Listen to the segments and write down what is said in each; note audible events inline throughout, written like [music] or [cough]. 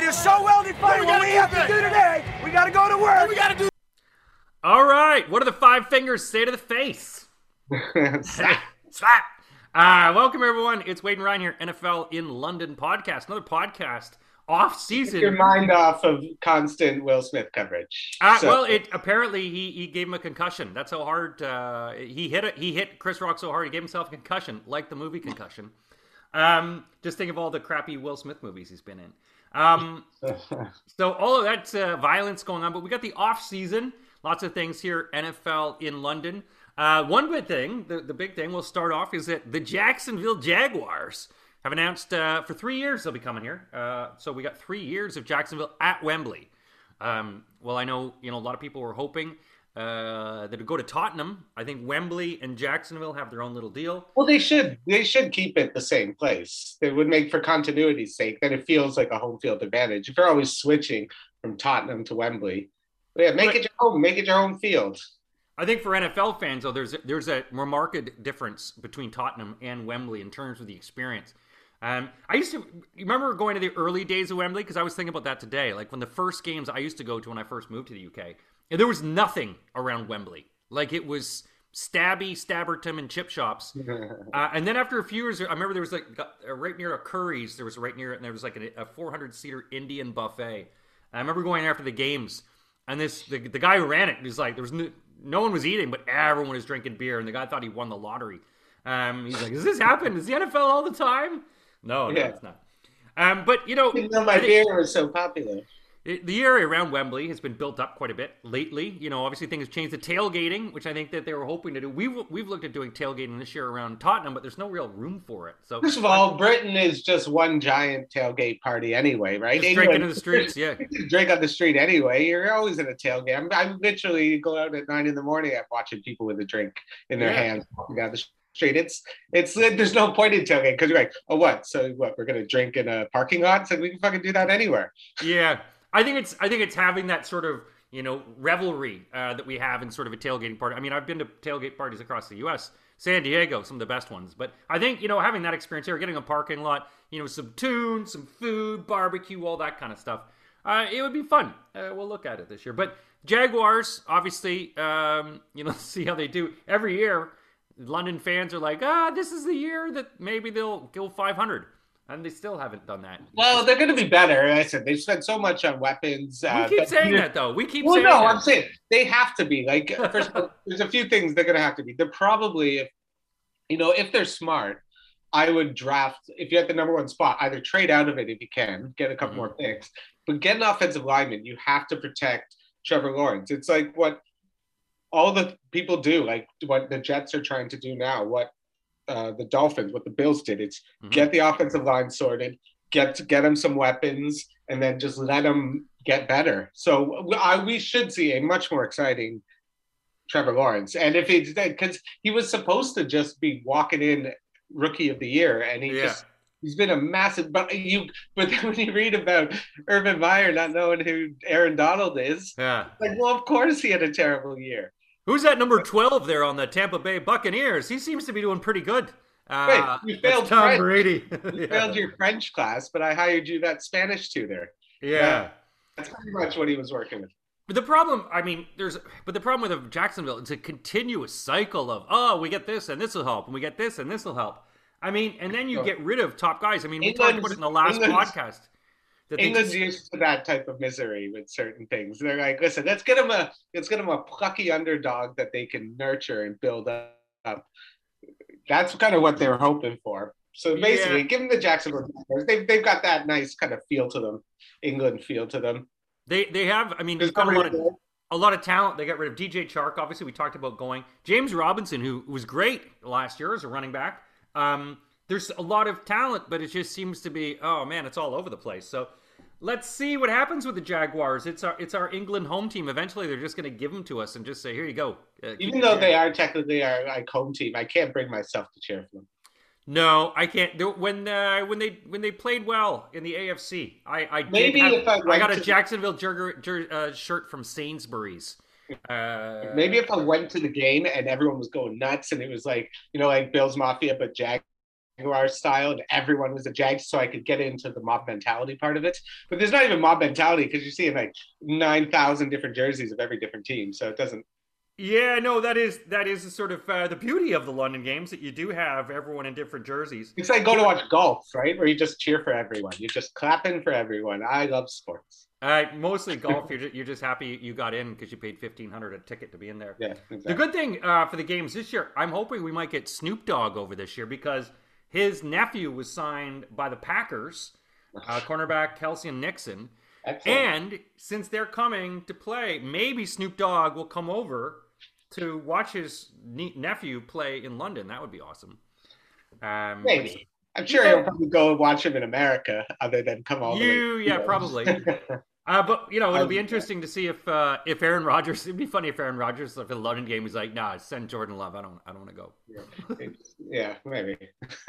It is so well defined. What we have to do today, we got to go to work. We got to do. All right. What are the five fingers say to the face? [laughs] Slap. Slap. Uh, welcome everyone. It's Wade and Ryan here, NFL in London podcast. Another podcast off season. Get your mind off of constant Will Smith coverage. Uh, So- Well, it apparently he, he gave him a concussion. That's how hard uh, he hit it. He hit Chris Rock so hard he gave himself a concussion, like the movie Concussion. Um, just think of all the crappy Will Smith movies he's been in. Um, [laughs] so all of that uh, violence going on, but we got the off season. Lots of things here. NFL in London. Uh, one good thing, the, the big thing, we'll start off is that the Jacksonville Jaguars have announced uh, for three years they'll be coming here. Uh, so we got three years of Jacksonville at Wembley. Um, well, I know you know a lot of people were hoping uh, that it'd go to Tottenham. I think Wembley and Jacksonville have their own little deal. well, they should they should keep it the same place. It would make for continuity's sake. Then it feels like a home field advantage. If you're always switching from Tottenham to Wembley, yeah, make But- it your home. Make it your home field. I think for NFL fans, though, there's there's a remarked difference between Tottenham and Wembley in terms of the experience. Um, I used to you remember going to the early days of Wembley because I was thinking about that today. Like when the first games I used to go to when I first moved to the UK, and there was nothing around Wembley. Like it was stabby, stabbertum, and chip shops. [laughs] Uh, and then after a few years, I remember there was like uh, right near a Curry's. There was right near it, and there was like a, a 400 seater Indian buffet. And I remember going after the games, and this the, the guy who ran it was like there was no, no one was eating, but everyone was drinking beer, and the guy thought he won the lottery. Um, he's like, "Does this happen? Is the NFL all the time?" No, no, Yeah. it's not. Um, but you know, Didn't know my think- beer was so popular. It- the area around Wembley has been built up quite a bit lately. You know, obviously things have changed. The tailgating, which I think that they were hoping to do, we've we've looked at doing tailgating this year around Tottenham, but there's no real room for it. So First of all, Britain is just one giant tailgate party anyway, right? just drinking in the streets, yeah. [laughs] Drink on the street anyway. You're always in a tailgate. I'm, I literally go out at nine in the morning. I'm watching people with a drink in their Yeah. hands walking down the street. It's it's there's no point in tailgate because you're like, oh what? So what? We're gonna drink in a parking lot? So we can fucking do that anywhere. Yeah, I think it's I think it's having that sort of you know revelry uh, that we have in sort of a tailgating party. I mean, I've been to tailgate parties across the U.S. San Diego, some of the best ones. But I think you know having that experience here, getting a parking lot, you know, some tunes, some food, barbecue, all that kind of stuff. Uh, it would be fun. Uh, we'll look at it this year. But Jaguars, obviously, um, you know, [laughs] see how they do every year. London fans are like, ah, this is the year that maybe they'll go 500, and they still haven't done that. Well, they're gonna be better. I said they spent so much on weapons. We uh, keep saying that though. We keep Well, saying no, that. I'm saying they have to be. Like, first of all, [laughs] there's a few things they're gonna have to be. They're probably, if you know, if they're smart, I would draft. If you're at the number one spot, either trade out of it if you can, get a couple Mhm. more picks, but get an offensive lineman. You have to protect Trevor Lawrence. It's like what all the people do, like what the Jets are trying to do now. What uh, the Dolphins, what the Bills did. It's Mhm. get the offensive line sorted, get get them some weapons, and then just let them get better. So we- I, we should see a much more exciting Trevor Lawrence. And if it's because he was supposed to just be walking in rookie of the year, and he Yeah. just he's been a massive. But you but then when you read about Urban Meyer not knowing who Aaron Donald is, Yeah. like well, of course he had a terrible year. Who's that number 12 there on the Tampa Bay Buccaneers? He seems to be doing pretty good. Uh, Wait, you failed Tom French. Brady. You [laughs] yeah. failed your French class, but I hired you that Spanish tutor. yeah. That's pretty much what he was working with. But the problem, I mean, there's, but the problem with Jacksonville, it's a continuous cycle of, oh, we get this and this will help, and we get this and this will help. I mean, and then you get rid of top guys. I mean, we talked about it in the last England's- podcast. England's just- used to that type of misery with certain things. They're like, listen, let's get them a let's get them a plucky underdog that they can nurture and build up. That's kind of what they were hoping for. So basically, Yeah. give them the Jacksonville Jaguars. They've they've got that nice kind of feel to them, England feel to them. they, they have, I mean, There's they've got a lot of, a lot of talent. They got rid of DJ Chark. Obviously, we talked about going James Robinson, who was great last year as a running back. Um, there's a lot of talent, but it just seems to be oh man, it's all over the place. So let's see what happens with the Jaguars. It's our it's our England home team. Eventually, they're just going to give them to us and just say, here you go. Uh, Even though they are technically our like home team, I can't bring myself to cheer for them. No, I can't. When uh, when they when they played well in the AFC, I I Maybe have- if I I got a Jacksonville jer- jer- uh, shirt from Sainsbury's. Uh, Maybe if I went to the game and everyone was going nuts and it was like, you know, like Bills Mafia, but Jags Jaguar style, and everyone was a Jag, so I could get into the mob mentality part of it. But there's not even mob mentality because you're seeing like nine thousand different jerseys of every different team, so it doesn't. Yeah, no, that is that is sort of uh, the beauty of the London games that you do have everyone in different jerseys. It's like going to watch golf, right? Where you just cheer for everyone, you're just clapping for everyone. I love sports. Uh, mostly golf. You're just, you're just happy you got in because you paid fifteen hundred a ticket to be in there. Yeah, exactly. The good thing uh, for the games this year, I'm hoping we might get Snoop Dogg over this year because his nephew was signed by the Packers, uh, cornerback Kelsey and Nixon. Excellent. And since they're coming to play, maybe Snoop Dogg will come over to watch his ne- nephew play in London. That would be awesome. Um, Maybe. I'm sure he'll probably go and watch him in America, other than come all the way. You, yeah, probably. [laughs] Uh, but you know, it'll be Um, interesting to see if uh, if Aaron Rodgers. It'd be funny if Aaron Rodgers, if the London game, was like, "Nah, send Jordan Love. I don't, I don't want to go." yeah, maybe.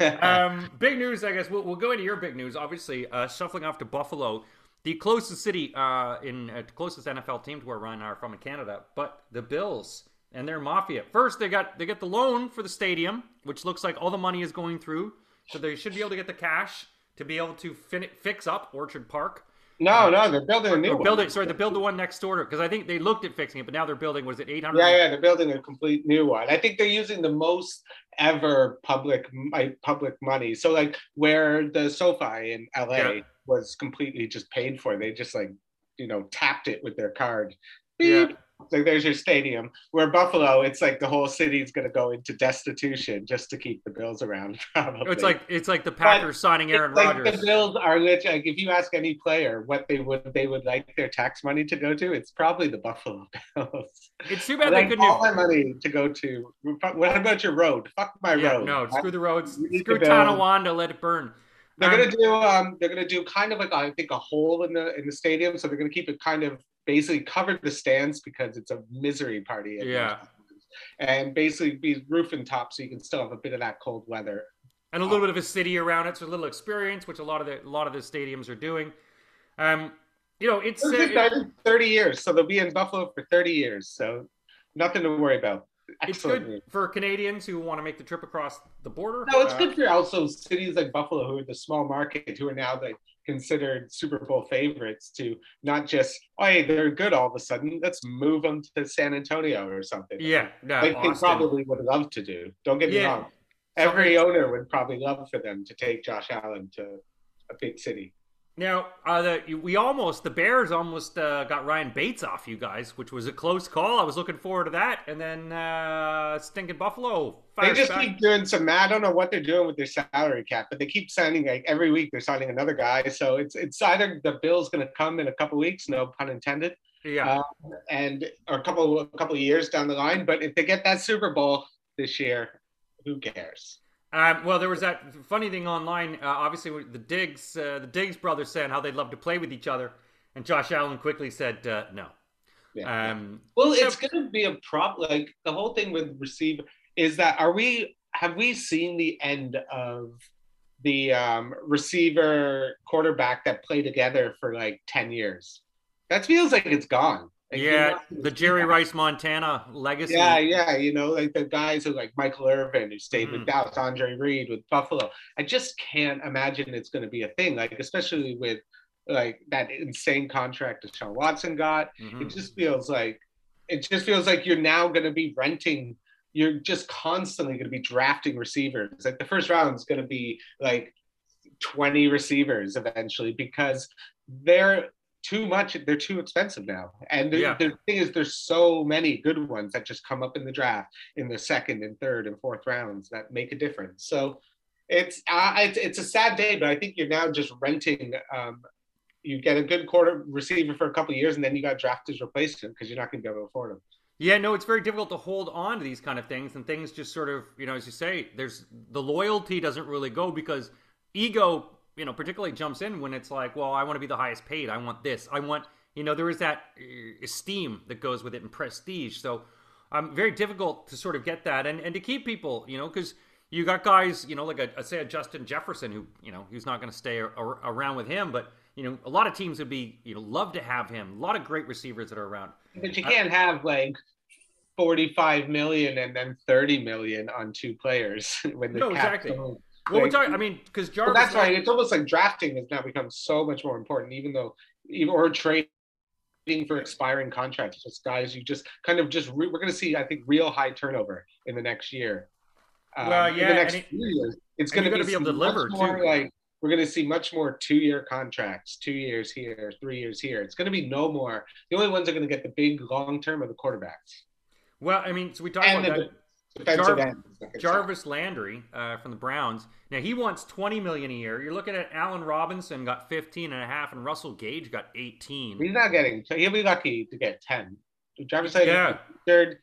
[laughs] Um, big news, I guess. We'll, we'll go into your big news. Obviously, uh, shuffling off to Buffalo, the closest city uh, in uh, closest NFL team to where Ryan and I are from in Canada. But the Bills and their mafia. First, they got they get the loan for the stadium, which looks like all the money is going through. So they should be able to get the cash to be able to fin- fix up Orchard Park. No, no, they're building a new one. build it. Sorry, they build the one next door because I think they looked at fixing it, but now they're building. Was it eight hundred? Yeah, yeah, they're building a complete new one. I think they're using the most ever public public money. So like where the SoFi in LA Yeah. was completely just paid for, they just like you know tapped it with their card. Yeah. Like there's your stadium. Where Buffalo, it's like the whole city's gonna go into destitution just to keep the Bills around. [laughs] Probably. It's like it's like the Packers signing Aaron like Rodgers. the Bills are lit. Like if you ask any player what they would they would like their tax money to go to, it's probably the Buffalo [laughs] Bills. It's too bad they couldn't. all my money to go to. What about your road? Fuck my Yeah, road. no, screw the roads. Screw to Tonawanda, let it burn. They're Um, gonna do. Um, they're gonna do kind of like I think a hole in the in the stadium. So they're gonna keep it kind of basically cover the stands because it's a misery party. at Yeah. And basically be roof and top, so you can still have a bit of that cold weather. and a little bit of a city around it, so a little experience, which a lot of the a lot of the stadiums are doing. Um, you know, it's It's uh, been 30 years, so they'll be in Buffalo for 30 years. So nothing to worry about. It's good for Canadians who want to make the trip across the border. No, it's Uh, good for also cities like Buffalo, who are the small market, who are now like considered Super Bowl favorites, to not just oh hey they're good all of a sudden. Let's move them to San Antonio or something. Yeah, no, like they probably would love to do. Don't get me Yeah. wrong. Every owner would probably love for them to take Josh Allen to a big city. Now, uh, the, we almost the Bears almost uh, got Ryan Bates off you guys, which was a close call. I was looking forward to that, and then uh, stinking Buffalo. They just back. keep doing some. I don't know what they're doing with their salary cap, but they keep signing like every week. They're signing another guy, so it's it's either the bill's going to come in a couple weeks, no pun intended, yeah. uh, and or a couple a couple of years down the line. But if they get that Super Bowl this year, who cares? Um, well, there was that funny thing online. Uh, obviously, the Diggs, uh, the Diggs brothers saying how they'd love to play with each other, and Josh Allen quickly said uh, no. Yeah. Um, Well, it's going to be a problem. Like the whole thing with receiver is that are we have we seen the end of the um, receiver quarterback that play together for like ten years? That feels like it's gone. Like, yeah, the Jerry. Rice Montana legacy. Yeah, yeah, you know, like the guys who like Michael Irvin who stayed Mhm. with Dallas, Andre Reed with Buffalo. I just can't imagine it's going to be a thing. Like especially with like that insane contract that Sean Watson got Mhm. it just feels like it just feels like you're now going to be renting you're just constantly going to be drafting receivers like the first round is going to be like 20 receivers eventually because they're too much they're too expensive now and the, Yeah. the thing is there's so many good ones that just come up in the draft in the second and third and fourth rounds that make a difference so it's uh, it's, it's a sad day but i think you're now just renting um, you get a good quarter receiver for a couple of years, and then you got drafted to replace him because you're not going to be able to afford him. Yeah, no, it's very difficult to hold on to these kind of things, and things just sort of, you know, as you say, there's the loyalty doesn't really go because ego, you know, particularly jumps in when it's like, well, I want to be the highest paid, I want this, I want, you know, there is that uh, esteem that goes with it and prestige. So, um, very difficult to sort of get that and and to keep people, you know, because you got guys, you know, like a, say a Justin Jefferson who, you know, who's not going to stay a, a- around with him, but you know, a lot of teams would be, you know, love to have him. A lot of great receivers that are around. But you can't have like 45 million and then 30 million on two players [laughs] when the No, cap exactly. goes- Well, like, we're talking. I mean, because well, Jarvis. that's right. It's almost like drafting has now become so much more important, even though, even or trading for expiring contracts. Just guys, you just kind of just re- we're going to see. I think real high turnover in the next year. Um, Well, in yeah, the next it- few years, it's going to be, be able to deliver, more too. like we're going to see much more two-year contracts, two years here, three years here. It's going to be no more. The only ones that are going to get the big long-term are the quarterbacks well, I mean, so we talked and about the that. Defensive Jar- ends. that get Jarvis Landry uh, from the Browns. Now he wants 20 million a year. You're looking at Allen Robinson got 15 and a half and Russell Gage got 18. He's not getting. So He'll be lucky to get ten. Jarvis Yeah. yeah. third.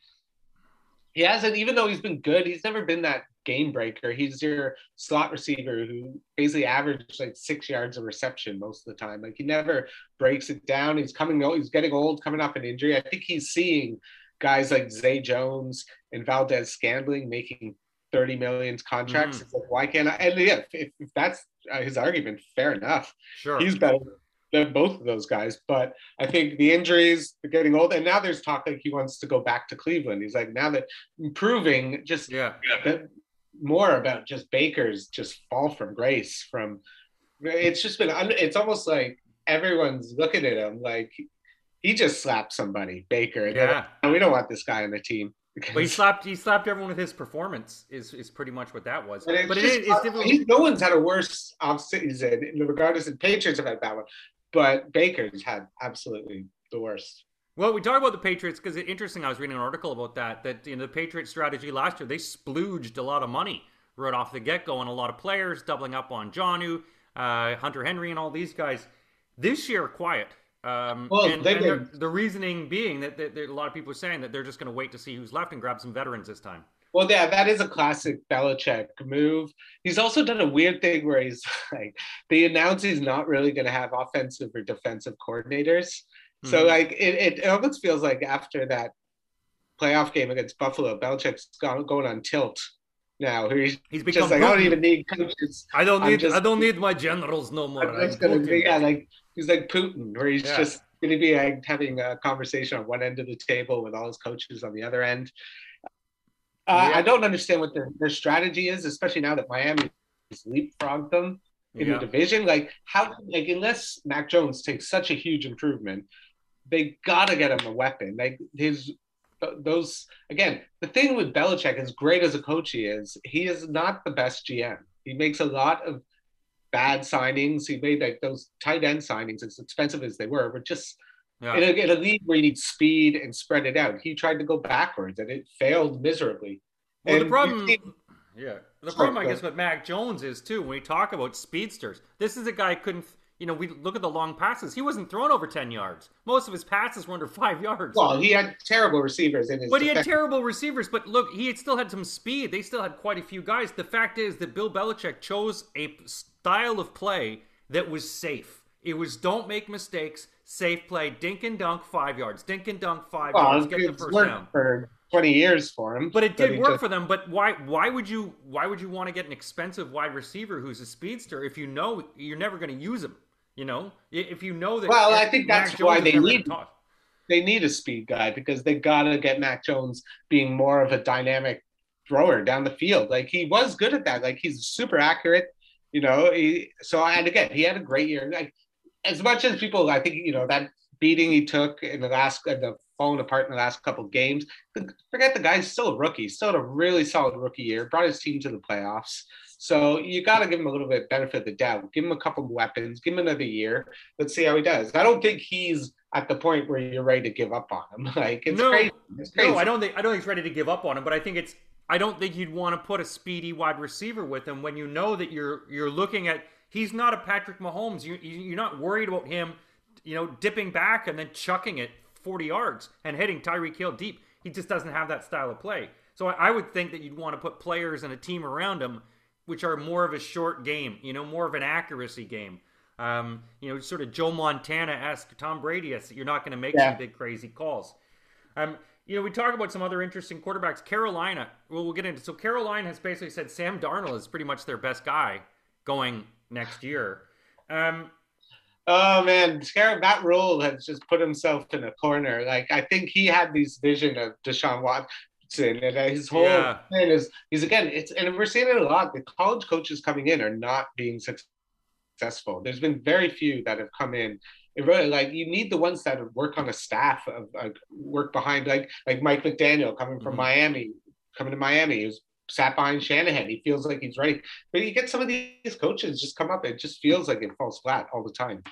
He hasn't, even though he's been good. He's never been that game breaker. He's your slot receiver who basically averaged like six yards of reception most of the time. Like he never breaks it down. He's coming. old. He's getting old, coming off an injury. I think he's seeing guys like Zay Jones and Valdes-Scantling making. 30 million contracts. Mhm. It's like, why can't I? And yeah, if, if that's uh, his argument, fair enough Sure. he's better than both of those guys. But I think the injuries, the getting old, and now there's talk like he wants to go back to Cleveland. He's like now that improving, just yeah. more about just Baker's just fall from grace. From it's just been it's almost like everyone's looking at him like he just slapped somebody, Baker. Yeah. like, "No, we don't want this guy on the team. But he slapped he slapped everyone with his performance is is pretty much what that was. But it's But just- is it's difficult. he- no one's had a worse offseason, regardless of Patriots have had that one, but Baker's had absolutely the worst. Well, we talk about the Patriots because it's interesting. I was reading an article about that. That you know, the Patriots' strategy last year, they splooged a lot of money right off the get go on a lot of players, doubling up on Jonnu, uh, Hunter Henry, and all these guys. This year, quiet. Um, Well, and, and the- reasoning being that, that, that a lot of people are saying that they're just going to wait to see who's left and grab some veterans this time. Well, yeah, that is a classic Belichick move. He's also done a weird thing where he's [laughs] like, they announce he's not really going to have offensive or defensive coordinators. So, Mhm. like, it, it almost feels like after that playoff game against Buffalo, Belichick's gone, going on tilt now. He's He's become. just like, I don't even need coaches. I don't need. just- I don't need my generals no more. I'm I'm just gonna be, yeah, like he's like Putin, where he's Yeah. just going to be like, having a conversation on one end of the table with all his coaches on the other end. Uh, Yeah. I don't understand what their, their strategy is, especially now that Miami has leapfrogged them in Yeah. the division. Like how, like unless Mac Jones takes such a huge improvement, they gotta get him a weapon. Like his those again. The thing with Belichick, as great as a coach he is, he is not the best GM. He makes a lot of bad signings. He made like those tight end signings, as expensive as they were, were just Yeah. in, a, in a league where you need speed and spread it out. He tried to go backwards and it failed miserably. Well, the problem, seen- yeah, the problem I guess with Mac Jones is too when we talk about speedsters. This is a guy who couldn't. You know, we look at the long passes. He wasn't thrown over ten yards. Most of his passes were under [laughs] five yards. well, he had terrible receivers in his. but he had terrible receivers. But look, he had still had some speed. They still had quite a few guys. The fact is that Bill Belichick chose a style of play that was safe. It was don't make mistakes, safe play, dink and dunk, five yards, dink and dunk, five well, yards, get the first down. for twenty years for him. But it did work just- for them. But why? Why would you? Why would you want to get an expensive wide receiver who's a speedster if you know you're never going to use him? You know, if you know that. Well, I think Mac that's Jones why they need- They need a speed guy because they gotta get Mac Jones being more of a dynamic thrower down the field. Like he was good at that. Like he's super accurate. You know, he, so and again, he had a great year. Like as much as people, I think you know that beating he took in the last, uh, the falling apart in the last couple of games. Forget the guy's still a rookie. Still had a really solid rookie year. Brought his team to the playoffs. So you got to give him a little bit of benefit of the doubt. Give him a couple of weapons. Give him another year. Let's see how he does. I don't think he's at the point where you're ready to give up on him. [laughs] Like it's No. crazy. It's crazy. No, I don't think I don't think he's ready to give up on him. But I think it's I don't think you'd want to put a speedy wide receiver with him when you know that you're you're looking at he's not a Patrick Mahomes. You you- you're not worried about him, you know, dipping back and then chucking it 40 yards and hitting Tyreek Hill deep. He just doesn't have that style of play. So I, I would think that you'd want to put players and a team around him which are more of a short game, you know, more of an accuracy game. Um, you know, sort of Joe Montana esque, Tom Brady esque. You're not going to make Yeah. some big crazy calls. Um, you know, we talk about some other interesting quarterbacks. Carolina, well, we'll get into. So Carolina has basically said Sam Darnold is pretty much their best guy going next year. Um, Oh man, Matt Rhule has just put himself in a corner. Like I think he had this vision of Deshaun Watson. and his whole Yeah. plan is he's again it's and we're seeing it a lot. The college coaches coming in are not being successful. There's been very few that have come in. Really like you need the ones that work on a staff of like work behind like like Mike McDaniel coming from Mhm. Miami, coming to Miami. He's sat behind Shanahan. He feels like he's ready. But you get some of these coaches just come up. It just feels like it falls flat all the time.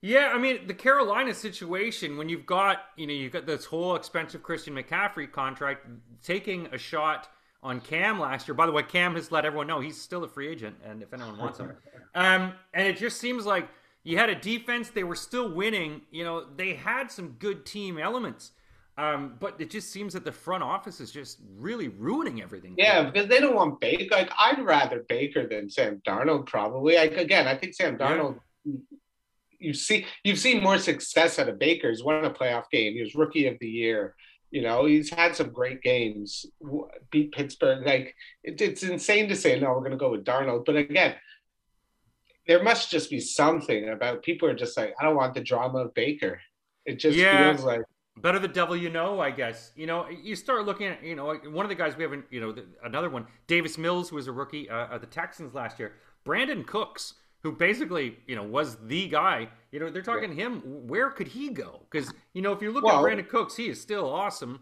Yeah, I mean the Carolina situation when you've got you know you've got this whole expensive Christian McCaffrey contract taking a shot on Cam last year. By the way, Cam has let everyone know he's still a free agent, and if anyone wants him, [laughs] um, and it just seems like you had a defense they were still winning. You know they had some good team elements, um, but it just seems that the front office is just really ruining everything. Yeah, because they don't want Baker. Like I'd rather Baker than Sam Darnold. Probably. Like again, I think Sam Darnold. You see, you've seen more success out of Baker. He's won a playoff game. He was rookie of the year. You know, he's had some great games. Beat Pittsburgh. Like it, it's insane to say no. We're going to go with Darnold, but again, there must just be something about people are just like I don't want the drama of Baker. It just Yeah. feels like Better the devil you know, I guess. You know, you start looking at, you know, one of the guys we haven't, you know, the, another one, Davis Mills, who was a rookie uh, at the Texans last year, Brandin Cooks, who basically, you know, was the guy. You know, they're talking him. Where could he go? Because you know, if you look at Brandin Cooks, he is still awesome.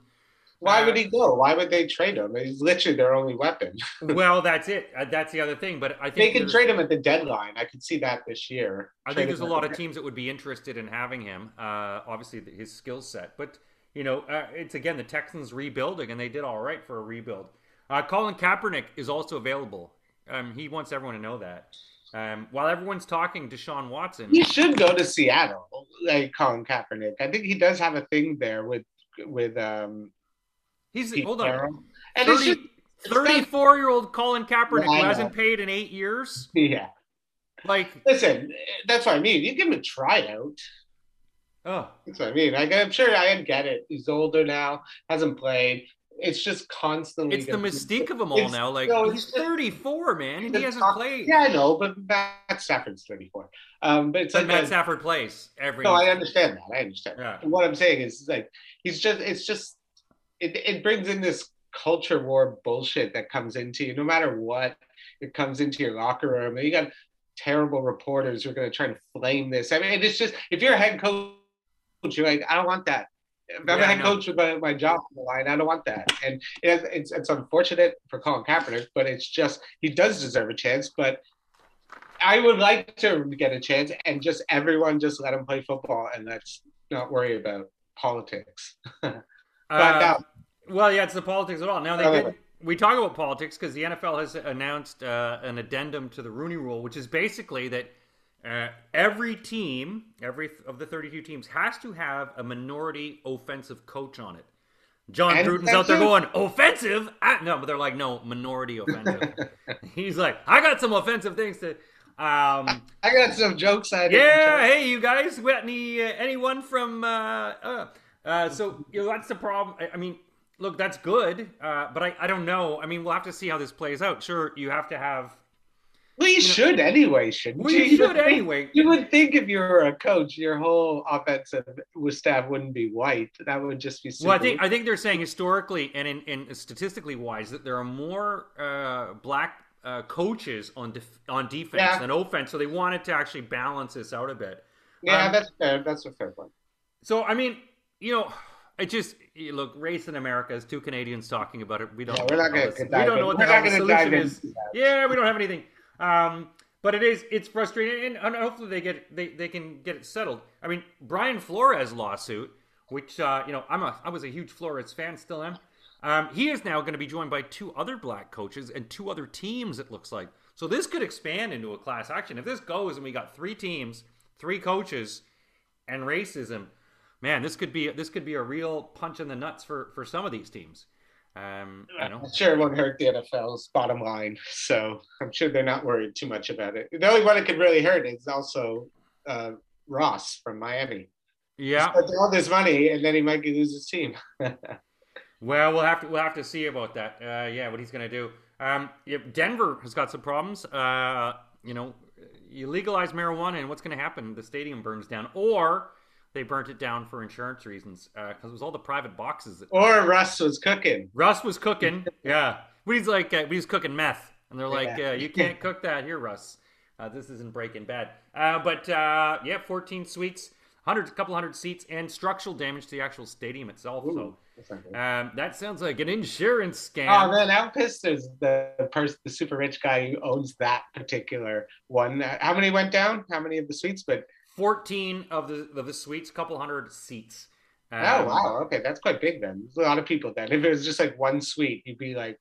Why Uh, would he go? Why would they trade him? He's literally their only weapon. [laughs] well, that's it. Uh, that's the other thing. But I think They can trade him at the deadline. I could see that this year. I Trade think there's a lot of teams that would be interested in having him. Uh, obviously, his skill set, but you know, uh, it's again the Texans rebuilding, and they did all right for a rebuild. Uh, Colin Kaepernick is also available. Um, he wants everyone to know that. Um, while everyone's talking Deshaun Watson, He should go to Seattle, like Colin Kaepernick. I think he does have a thing there with with um. He's Pete hold on, Carroll. And 30, just it's not- 34 year old Colin Kaepernick Yeah, who hasn't paid in eight years. yeah. Like, Listen, that's what I mean. You give him a tryout. oh, That's what I mean. I'm sure I get it. He's older now, hasn't played. It's just constantly. it's the mystique of them all It's- now. Like, no, he's just- 34, man, and he hasn't played. Yeah, I know, but Matt Stafford's 34. Um, but it's But like Matt Stafford plays every. No, I understand that. I understand. Yeah. What I'm saying is like he's just it's just it it brings in this culture war bullshit that comes into you no matter what it comes into your locker room and you got terrible reporters who are going to try to flame this. I mean it's just if you're a head coach you're like I don't want that. If I'm Yeah, a head coach with my, my job on the line, I don't want that. And it, it's it's unfortunate for Colin Kaepernick, but it's just he does deserve a chance. But I would like to get a chance and just everyone just let him play football and let's not worry about politics. [laughs] but Uh, now, Well, yeah, it's the politics at all. Now they did. We talk about politics because the NFL has announced uh, an addendum to the Rooney Rule, which is basically that uh, every team, every of the 32 teams, has to have a minority offensive coach on it. Jon And Gruden's out there going offensive. Ah, no, but they're like no minority [laughs] offensive. He's like, I got some offensive things to. Um, I got some jokes I yeah, hey, you guys, we got any uh, anyone from? Uh, uh, uh, so you know that's the problem. I, I mean, look, that's good, uh, but I, I don't know. I mean, we'll have to see how this plays out. Sure, you have to have. Well, you should anyway, shouldn't Well, you? you should [laughs] think- anyway. You would think if you were a coach, your whole offensive staff wouldn't be white. That would just be. Well, I think I think they're saying historically and in, in statistically wise that there are more uh, black uh, coaches on def- on defense Yeah. than offense, so they wanted to actually balance this out a bit. yeah, um, that's fair. That's a fair point. So I mean, you know, it just you look race in America is two Canadians talking about it. We don't. Yeah, we're not this- dive We don't know what the not hell the dive solution is. Yeah, we don't have anything. Um, but it is it's frustrating, and, and hopefully they get they, they can get it settled. I mean, Brian Flores lawsuit, which uh, you know I'm a I was a huge Flores fan, still am. Um, he is now going to be joined by two other black coaches and two other teams. It looks like so this could expand into a class action if this goes and we got three teams, three coaches, and racism. Man, this could be this could be a real punch in the nuts for for some of these teams. Um, you know, I'm sure it won't hurt the NFL's bottom line, so I'm sure they're not worried too much about it. The only one it could really hurt is also uh, Ross from Miami. yeah. All this money, and then he might lose his team. [laughs] Well, we'll have to we'll have to see about that. Uh, yeah, what he's going to do. Um, Denver has got some problems. Uh, you know, you legalize marijuana, and what's going to happen? The stadium burns down, or they burnt it down for insurance reasons because uh, it was all the private boxes. That, or Russ was cooking. Russ was cooking. yeah, but he's like uh, he's cooking meth, and they're like, yeah. uh, "You can't cook that here, Russ. Uh, this isn't Breaking Bad." Uh, but uh, yeah, 14 suites, hundred, a couple hundred seats, and structural damage to the actual stadium itself. Ooh, so um, that sounds like an insurance scam. Oh man, how pissed is the person, the super rich guy who owns that particular one? How many went down? How many of the suites? But 14 of the of the suites, couple hundred seats. Oh, um, oh wow, okay, that's quite big then. There's a lot of people then. If it was just like one suite, you'd be like,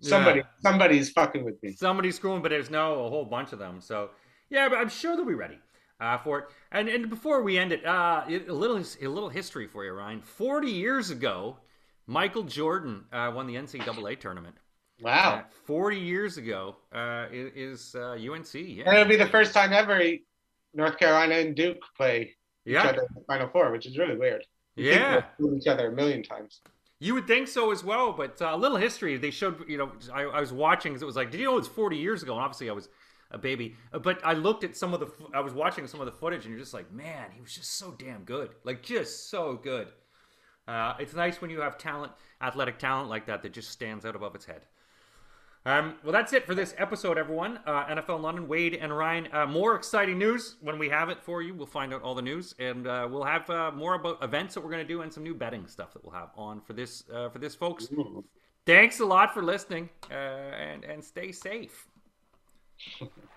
somebody, yeah. somebody's fucking with me. Somebody's screwing, but there's no a whole bunch of them. So yeah, but I'm sure they'll be ready uh, for it. And and before we end it, uh, a little a little history for you, Ryan. Forty years ago, Michael Jordan uh, won the NCAA tournament. Wow. Uh, 40 years ago uh, is UNC. Uh, yeah. And it'll be the first time ever North Carolina and Duke play yeah. each other in the Final Four, which is really weird. You yeah, each other a million times. You would think so as well, but uh, a little history. They showed, you know, I, I was watching because it was like, did you know it's 40 years ago? And obviously, I was a baby, uh, but I looked at some of the, I was watching some of the footage, and you're just like, man, he was just so damn good, like just so good. Uh, it's nice when you have talent, athletic talent like that, that just stands out above its head. Um, well, that's it for this episode, everyone. Uh, NFL London, Wade and Ryan. Uh, more exciting news when we have it for you. We'll find out all the news, and uh, we'll have uh, more about events that we're going to do and some new betting stuff that we'll have on for this, uh, for this, folks. Thanks a lot for listening, uh, and and stay safe. [laughs]